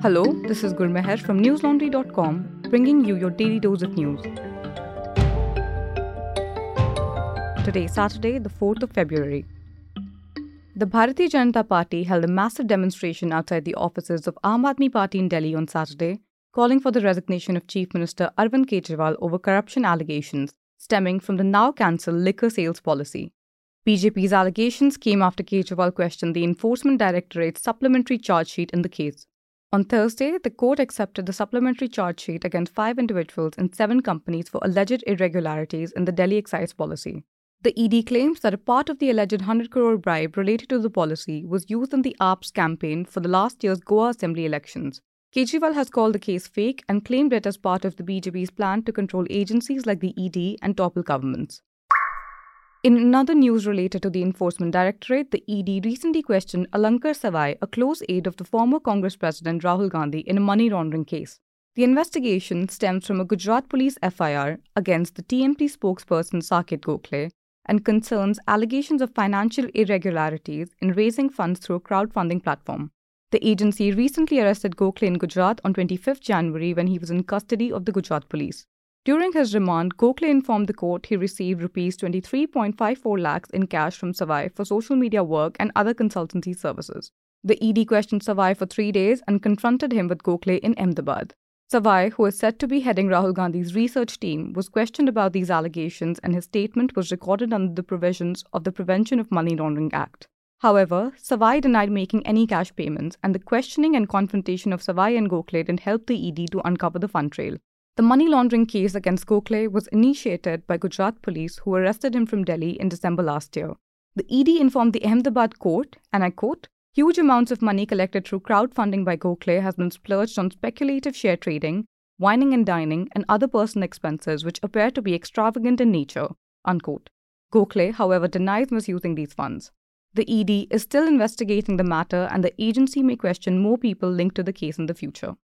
Hello, this is Gurmeher from newslaundry.com, bringing you your daily dose of news. Today, Saturday, the 4th of February. The Bharatiya Janata Party held a massive demonstration outside the offices of Aam Aadmi Party in Delhi on Saturday, calling for the resignation of Chief Minister Arvind Kejriwal over corruption allegations stemming from the now cancelled liquor sales policy. BJP's allegations came after Kejriwal questioned the Enforcement Directorate's supplementary charge sheet in the case. On Thursday, the court accepted the supplementary charge sheet against five individuals and seven companies for alleged irregularities in the Delhi excise policy. The ED claims that a part of the alleged 100 crore bribe related to the policy was used in the AAP's campaign for the last year's Goa Assembly elections. Kejriwal has called the case fake and claimed it as part of the BJP's plan to control agencies like the ED and topple governments. In another news related to the Enforcement Directorate, the ED recently questioned Alankar Sawai, a close aide of the former Congress President Rahul Gandhi, in a money laundering case. The investigation stems from a Gujarat police FIR against the TMC spokesperson Saket Gokhale and concerns allegations of financial irregularities in raising funds through a crowdfunding platform. The agency recently arrested Gokhale in Gujarat on 25 January when he was in custody of the Gujarat police. During his remand, Gokhale informed the court he received rupees 23.54 lakhs in cash from Sawai for social media work and other consultancy services. The ED questioned Sawai for three days and confronted him with Gokhale in Ahmedabad. Sawai, who is said to be heading Rahul Gandhi's research team, was questioned about these allegations and his statement was recorded under the provisions of the Prevention of Money Laundering Act. However, Sawai denied making any cash payments, and the questioning and confrontation of Sawai and Gokhale didn't help the ED to uncover the fund trail. The money laundering case against Gokhale was initiated by Gujarat police who arrested him from Delhi in December last year. The ED informed the Ahmedabad court, and I quote, Huge amounts of money collected through crowdfunding by Gokhale has been splurged on speculative share trading, wining and dining, and other personal expenses which appear to be extravagant in nature. Unquote. Gokhale, however, denies misusing these funds. The ED is still investigating the matter, and the agency may question more people linked to the case in the future.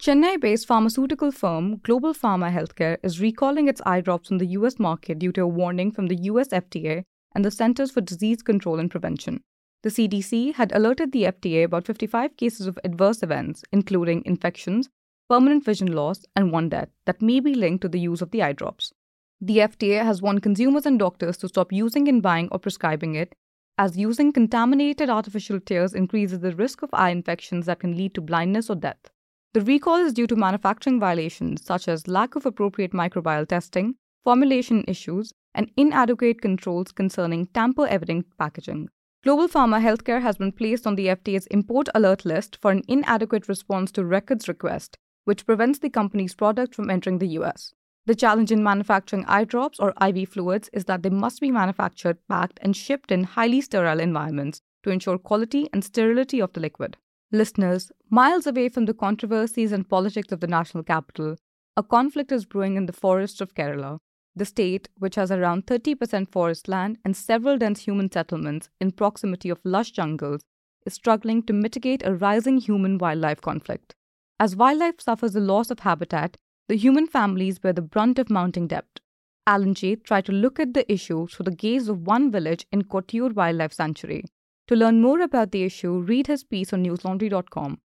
Chennai based pharmaceutical firm Global Pharma Healthcare is recalling its eye drops from the US market due to a warning from the US FDA and the Centers for Disease Control and Prevention. The CDC had alerted the FDA about 55 cases of adverse events, including infections, permanent vision loss, and one death, that may be linked to the use of the eye drops. The FDA has warned consumers and doctors to stop using and buying or prescribing it, as using contaminated artificial tears increases the risk of eye infections that can lead to blindness or death. The recall is due to manufacturing violations such as lack of appropriate microbial testing, formulation issues, and inadequate controls concerning tamper evident packaging. Global Pharma Healthcare has been placed on the FDA's import alert list for an inadequate response to records request, which prevents the company's product from entering the US. The challenge in manufacturing eye drops or IV fluids is that they must be manufactured, packed, and shipped in highly sterile environments to ensure quality and sterility of the liquid. Listeners, miles away from the controversies and politics of the national capital, a conflict is brewing in the forests of Kerala. The state, which has around 30% forest land and several dense human settlements in proximity of lush jungles, is struggling to mitigate a rising human wildlife conflict. As wildlife suffers the loss of habitat, the human families bear the brunt of mounting debt. Alan Jay tried to look at the issue through the gaze of one village in Kottiyoor Wildlife Sanctuary. To learn more about the issue, read his piece on newslaundry.com.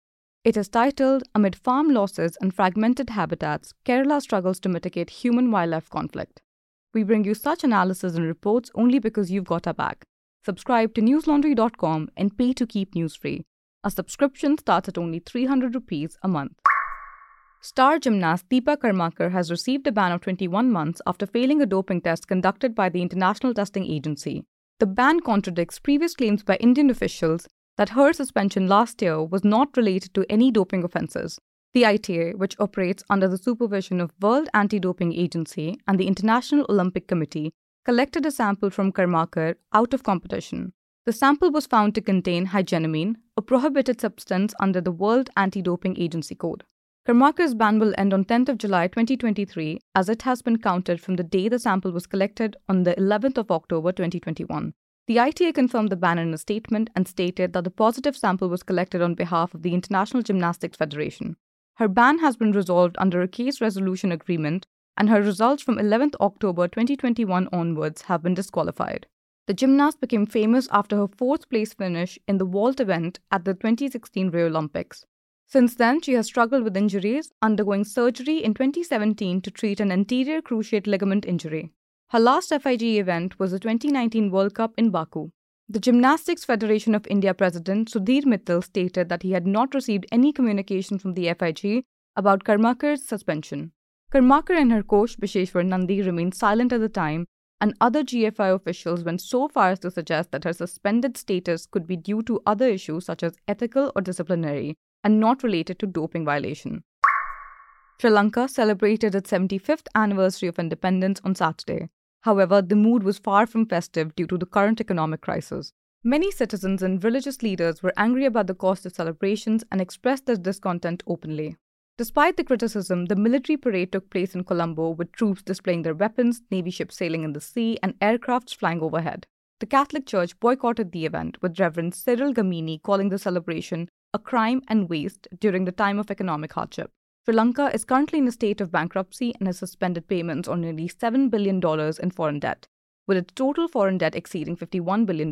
It is titled Amid Farm Losses and Fragmented Habitats, Kerala Struggles to Mitigate Human Wildlife Conflict. We bring you such analysis and reports only because you've got our back. Subscribe to newslaundry.com and pay to keep news free. A subscription starts at only 300 rupees a month. Star gymnast Deepa Karmakar has received a ban of 21 months after failing a doping test conducted by the International Testing Agency. The ban contradicts previous claims by Indian officials that her suspension last year was not related to any doping offences. The ITA, which operates under the supervision of World Anti-Doping Agency and the International Olympic Committee, collected a sample from Karmakar out of competition. The sample was found to contain higenamine, a prohibited substance under the World Anti-Doping Agency code. Karmakar's ban will end on 10th of July 2023 as it has been counted from the day the sample was collected on the 11th of October 2021. The ITA confirmed the ban in a statement and stated that the positive sample was collected on behalf of the International Gymnastics Federation. Her ban has been resolved under a case resolution agreement and her results from 11th October 2021 onwards have been disqualified. The gymnast became famous after her fourth place finish in the vault event at the 2016 Rio Olympics. Since then, she has struggled with injuries, undergoing surgery in 2017 to treat an anterior cruciate ligament injury. Her last FIG event was the 2019 World Cup in Baku. The Gymnastics Federation of India president Sudhir Mittal stated that he had not received any communication from the FIG about Karmakar's suspension. Karmakar and her coach Bishweshwar Nandi remained silent at the time, and other GFI officials went so far as to suggest that her suspended status could be due to other issues such as ethical or disciplinary, and not related to doping violation. Sri Lanka celebrated its 75th anniversary of independence on Saturday. However, the mood was far from festive due to the current economic crisis. Many citizens and religious leaders were angry about the cost of celebrations and expressed their discontent openly. Despite the criticism, the military parade took place in Colombo with troops displaying their weapons, Navy ships sailing in the sea, and aircrafts flying overhead. The Catholic Church boycotted the event, with Reverend Cyril Gamini calling the celebration a crime and waste during the time of economic hardship. Sri Lanka is currently in a state of bankruptcy and has suspended payments on nearly $7 billion in foreign debt, with its total foreign debt exceeding $51 billion.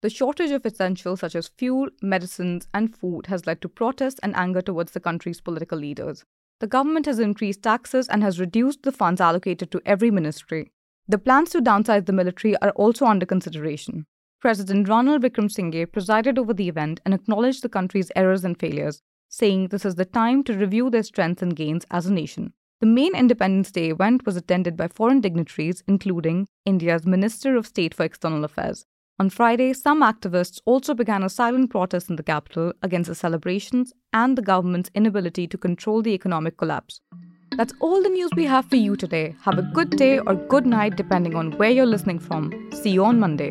The shortage of essentials such as fuel, medicines, and food has led to protests and anger towards the country's political leaders. The government has increased taxes and has reduced the funds allocated to every ministry. The plans to downsize the military are also under consideration. President Ranil Wickremesinghe presided over the event and acknowledged the country's errors and failures, saying this is the time to review their strengths and gains as a nation. The main Independence Day event was attended by foreign dignitaries, including India's Minister of State for External Affairs, on Friday, some activists also began a silent protest in the capital against the celebrations and the government's inability to control the economic collapse. That's all the news we have for you today. Have a good day or good night depending on where you're listening from. See you on Monday.